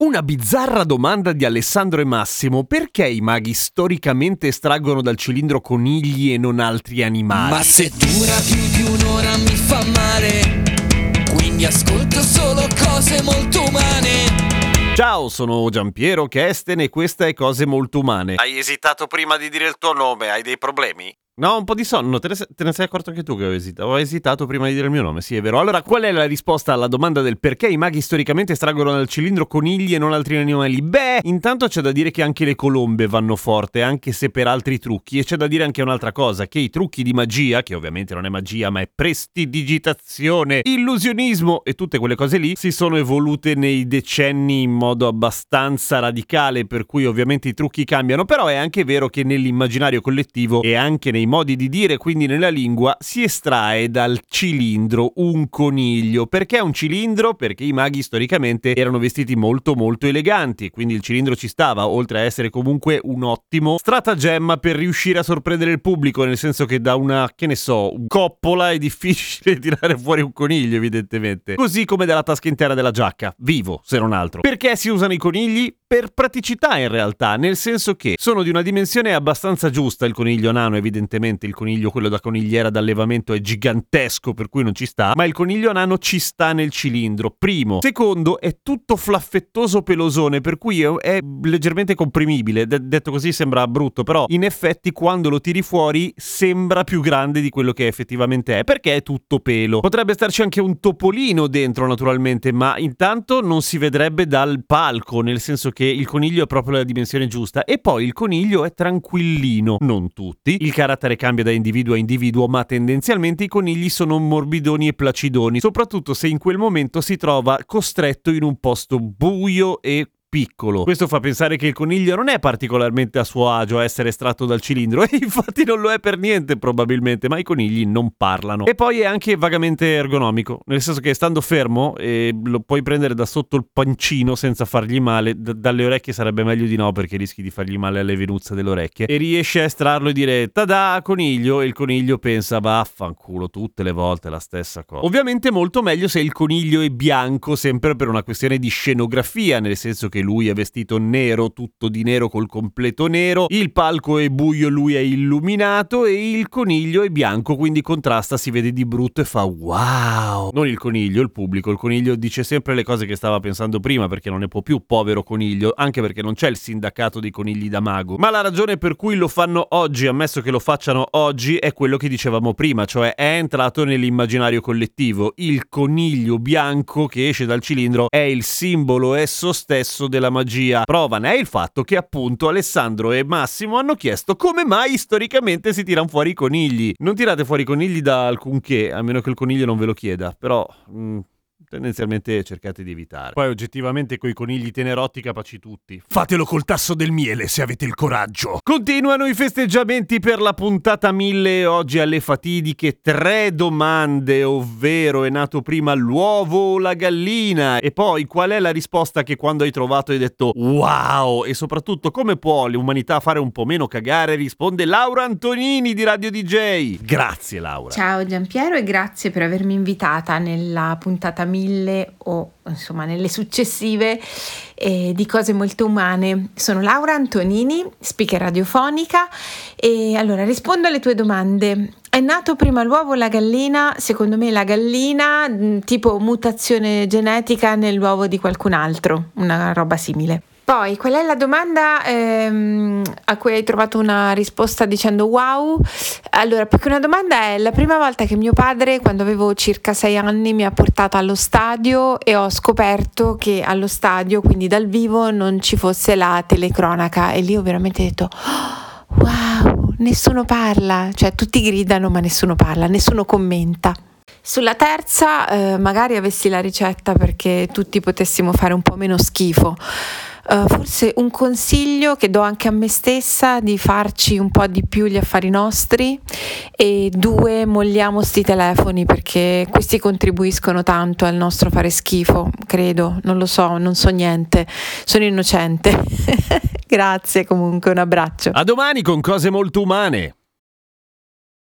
Una bizzarra domanda di Alessandro e Massimo: perché i maghi storicamente estraggono dal cilindro conigli e non altri animali? Ma se dura più di un'ora mi fa male, quindi ascolto solo cose molto umane. Ciao, sono Giampiero Kesten e questa è Cose Molto Umane. Hai esitato prima di dire il tuo nome, hai dei problemi? No, un po' di sonno, te ne, sei, te ne sei accorto anche tu che ho esitato. Ho esitato prima di dire il mio nome, sì, è vero. Allora, qual è la risposta alla domanda del perché i maghi storicamente estraggono dal cilindro conigli e non altri animali? Beh, intanto c'è da dire che anche le colombe vanno forte, anche se per altri trucchi. E c'è da dire anche un'altra cosa, che i trucchi di magia, che ovviamente non è magia, ma è prestidigitazione, illusionismo e tutte quelle cose lì, si sono evolute nei decenni in modo abbastanza radicale, per cui ovviamente i trucchi cambiano, però è anche vero che nell'immaginario collettivo e anche nei modi di dire, quindi nella lingua, si estrae dal cilindro un coniglio. Perché un cilindro? Perché i maghi storicamente erano vestiti molto molto eleganti, quindi il cilindro ci stava, oltre a essere comunque un ottimo stratagemma per riuscire a sorprendere il pubblico, nel senso che da una, che ne so, coppola è difficile tirare fuori un coniglio, evidentemente. Così come dalla tasca interna della giacca, vivo, se non altro. Perché si usano i conigli? Per praticità in realtà, nel senso che sono di una dimensione abbastanza giusta, il coniglio nano evidentemente il coniglio, quello da conigliera d'allevamento, è gigantesco, per cui non ci sta, ma il coniglio nano ci sta nel cilindro. Primo. Secondo, è tutto flaffettoso pelosone, per cui è, leggermente comprimibile. D- detto così sembra brutto, però in effetti quando lo tiri fuori sembra più grande di quello che effettivamente è, perché è tutto pelo. Potrebbe starci anche un topolino dentro, naturalmente, ma intanto non si vedrebbe dal palco, nel senso che il coniglio è proprio la dimensione giusta. E poi il coniglio è tranquillino, non tutti. Il carattere cambia da individuo a individuo, ma tendenzialmente i conigli sono morbidoni e placidoni, soprattutto se in quel momento si trova costretto in un posto buio e piccolo. Questo fa pensare che il coniglio non è particolarmente a suo agio a essere estratto dal cilindro e infatti non lo è per niente probabilmente, ma i conigli non parlano. E poi è anche vagamente ergonomico, nel senso che stando fermo e lo puoi prendere da sotto il pancino senza fargli male, d- dalle orecchie sarebbe meglio di no perché rischi di fargli male alle venuzze delle orecchie e riesci a estrarlo e dire tada coniglio e il coniglio pensa vaffanculo tutte le volte la stessa cosa. Ovviamente molto meglio se il coniglio è bianco sempre per una questione di scenografia, nel senso che che lui è vestito nero, tutto di nero col completo nero, il palco è buio, lui è illuminato e il coniglio è bianco, quindi contrasta, si vede di brutto e fa wow. Non il coniglio, il pubblico, il coniglio dice sempre le cose che stava pensando prima perché non ne può più povero coniglio, anche perché non c'è il sindacato dei conigli da mago. Ma la ragione per cui lo fanno oggi, ammesso che lo facciano oggi, è quello che dicevamo prima, cioè è entrato nell'immaginario collettivo. Il coniglio bianco che esce dal cilindro è il simbolo esso stesso della magia. Prova ne è il fatto che appunto Alessandro e Massimo hanno chiesto come mai storicamente si tirano fuori i conigli. Non tirate fuori i conigli da alcunché, a meno che il coniglio non ve lo chieda, però... Mm, tendenzialmente cercate di evitare. Poi oggettivamente coi conigli tenerotti capaci tutti. Fatelo col tasso del miele se avete il coraggio. Continuano i festeggiamenti per la puntata 1000 oggi alle fatidiche tre domande, ovvero è nato prima l'uovo o la gallina? E poi qual è la risposta che quando hai trovato hai detto wow? E soprattutto come può l'umanità fare un po' meno cagare? Risponde Laura Antonini di Radio DJ. Grazie Laura. Ciao Giampiero e grazie per avermi invitata nella puntata 1000 mille o insomma nelle successive eh, di cose molto umane. Sono Laura Antonini, speaker radiofonica e allora rispondo alle tue domande. È nato prima l'uovo o la gallina? Secondo me la gallina, mm, tipo mutazione genetica nell'uovo di qualcun altro, una roba simile. Poi, qual è la domanda ehm, a cui hai trovato una risposta dicendo wow? Allora, perché una domanda è la prima volta che mio padre, quando avevo circa sei anni, mi ha portato allo stadio e ho scoperto che allo stadio, quindi dal vivo, non ci fosse la telecronaca e lì ho veramente detto oh, wow, nessuno parla, cioè tutti gridano ma nessuno parla, nessuno commenta. Sulla terza eh, magari avessi la ricetta perché tutti potessimo fare un po' meno schifo. Uh, forse un consiglio che do anche a me stessa di farci un po' di più gli affari nostri e due molliamo sti telefoni perché questi contribuiscono tanto al nostro fare schifo, credo, non lo so, non so niente, sono innocente. Grazie comunque, un abbraccio. A domani con cose molto umane.